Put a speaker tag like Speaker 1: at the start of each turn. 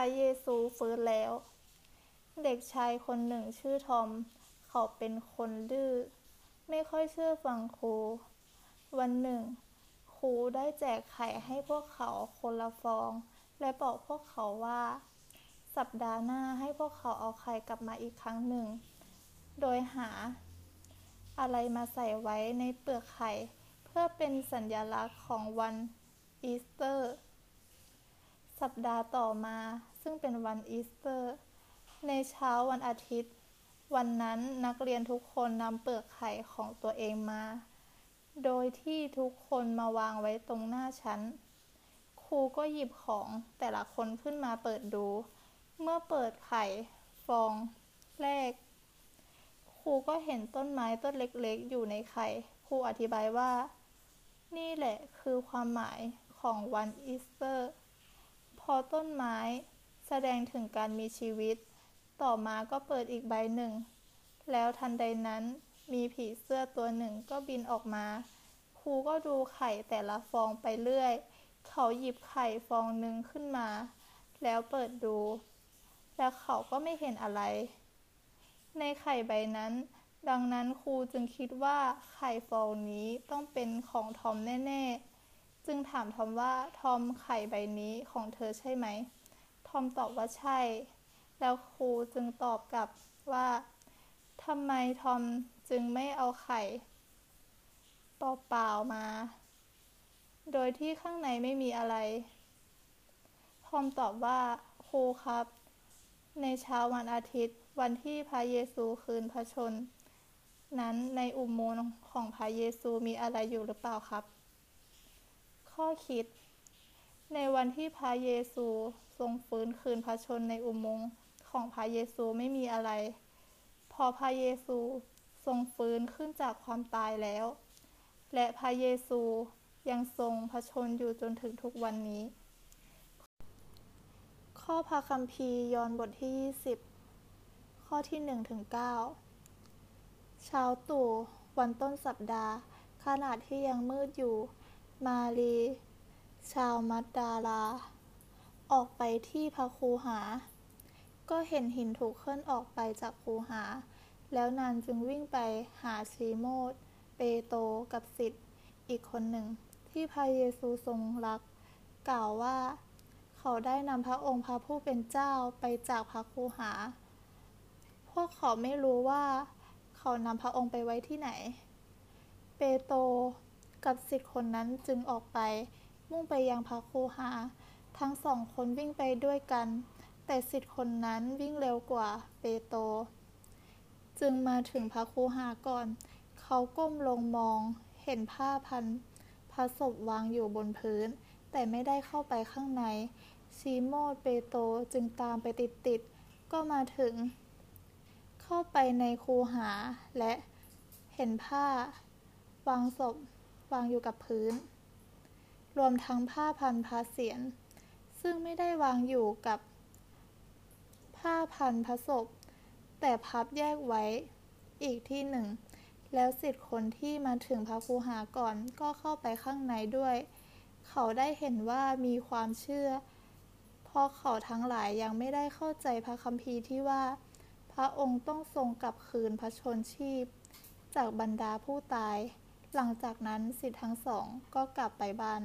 Speaker 1: ระเยซูฟื้นแล้ว เด็กชายคนหนึ่งชื่อทอม เขาเป็นคนดื้อ ไม่ค่อยเชื่อฟังครู วันหนึ่ง ครูได้แจกไข่ให้พวกเขาคนละฟอง และบอกพวกเขาว่า สัปดาห์หน้าให้พวกเขาเอาไข่กลับมาอีกครั้งหนึ่ง โดยหา อะไรมาใส่ไว้ในเปลือกไข่ เพื่อเป็นสัญลักษณ์ของวันอีสเตอร์ สัปดาห์ต่อมาซึ่งเป็นวันอีสเตอร์ ในเช้าวันอาทิตย์ วันนั้นนักเรียนทุกคนนำเปลือกไข่ของตัวเองมา โดยที่ทุกคนมาวางไว้ตรงหน้าชั้น ครูก็หยิบของแต่ละคนขึ้นมาเปิดดู เมื่อเปิดไข่ฟองแรก ครูก็เห็นต้นไม้ต้นเล็กๆ อยู่ในไข่ ครูอธิบายว่า นี่แหละคือความหมายของวันอีสเตอร์ พอต้นไม้แสดงถึงการมีชีวิต ต่อมาก็เปิดอีกใบหนึ่ง แล้วทันใดนั้นมีผีเสื้อตัวหนึ่งก็บินออกมา ครูก็ดูไข่แต่ละฟองไปเรื่อย เขาหยิบไข่ฟองหนึ่งขึ้นมา แล้วเปิดดู แล้วเขาก็ไม่เห็นอะไร ในไข่ใบนั้น ดังนั้นครูจึงคิดว่าไข่ฟองนี้ต้องเป็นของทอมแน่ ๆ จึงถามทอมว่าทอมไข่ใบนี้ของเธอใช่ไหม ทอมตอบว่าใช่ แล้วครูจึงตอบกลับว่าทำไมทอมจึงไม่เอาไข่เปล่าๆมา โดยที่ข้างในไม่มีอะไร ทอมตอบว่าครูครับ ในเช้าวันอาทิตย์วันที่พระเยซูคืนพระชน นั้นในอุโมงค์ของพระเยซูมีอะไรอยู่หรือเปล่าครับ ข้อคิด ในวันที่พระเยซูทรงฟื้นคืนพระชนในอุโมงค์ของพระเยซูไม่มีอะไร พอพระเยซูทรงฟื้นขึ้นจากความตายแล้ว และพระเยซูยังทรงพระชนอยู่จนถึงทุกวันนี้ ข้อพระคัมภีร์ยอห์นบทที่ 20 ข้อที่1ถึง9เช้าตู่วันต้นสัปดาห์ ขณะที่ยังมืดอยู่ มารีชาวมัดดาลาออกไปที่พระคูหา ก็เห็นหินถูกเคลื่อนออกไปจากคูหา แล้วนางจึงวิ่งไปหาซีโมดเปโตกับสิทธิ์อีกคนหนึ่ง ที่พระเยซูทรงรัก กล่าวว่า เขาได้นำพระองค์พระผู้เป็นเจ้าไปจากพระคูหา พวกเขาไม่รู้ว่า เขานำพระองค์ไปไว้ที่ไหน เปโต กับสิทธิ์คนนั้นจึงออกไป มุ่งไปยังพระคูหา ทั้งสองคนวิ่งไปด้วยกัน แต่สิทธิ์คนนั้นวิ่งเร็วกว่าเปโตรจึงมาถึงพระคูหาก่อน เขาก้มลงมอง เห็นผ้าพันพระศพวางอยู่บนพื้น แต่ไม่ได้เข้าไปข้างในซีโมนเปโตรจึงตามไปติดๆก็มาถึง เข้าไปในคูหาและเห็นผ้าวางศพ วางอยู่กับพื้น รวมทั้งผ้าพันพระเศียรซึ่งไม่ได้วางอยู่กับผ้าพันพระศพ แต่พับแยกไว้อีกที่หนึ่ง แล้วสิทธิ์คนที่มาถึงพระคูหาก่อนก็เข้าไปข้างในด้วย เขาได้เห็นว่ามีความเชื่อ เพราะเขาทั้งหลายยังไม่ได้เข้าใจพระคัมภีร์ที่ว่า พระองค์ต้องทรงกลับคืนพระชนชีพ จากบรรดาผู้ตาย หลังจากนั้นสิทธิ์ทั้งสองก็กลับไปบ้าน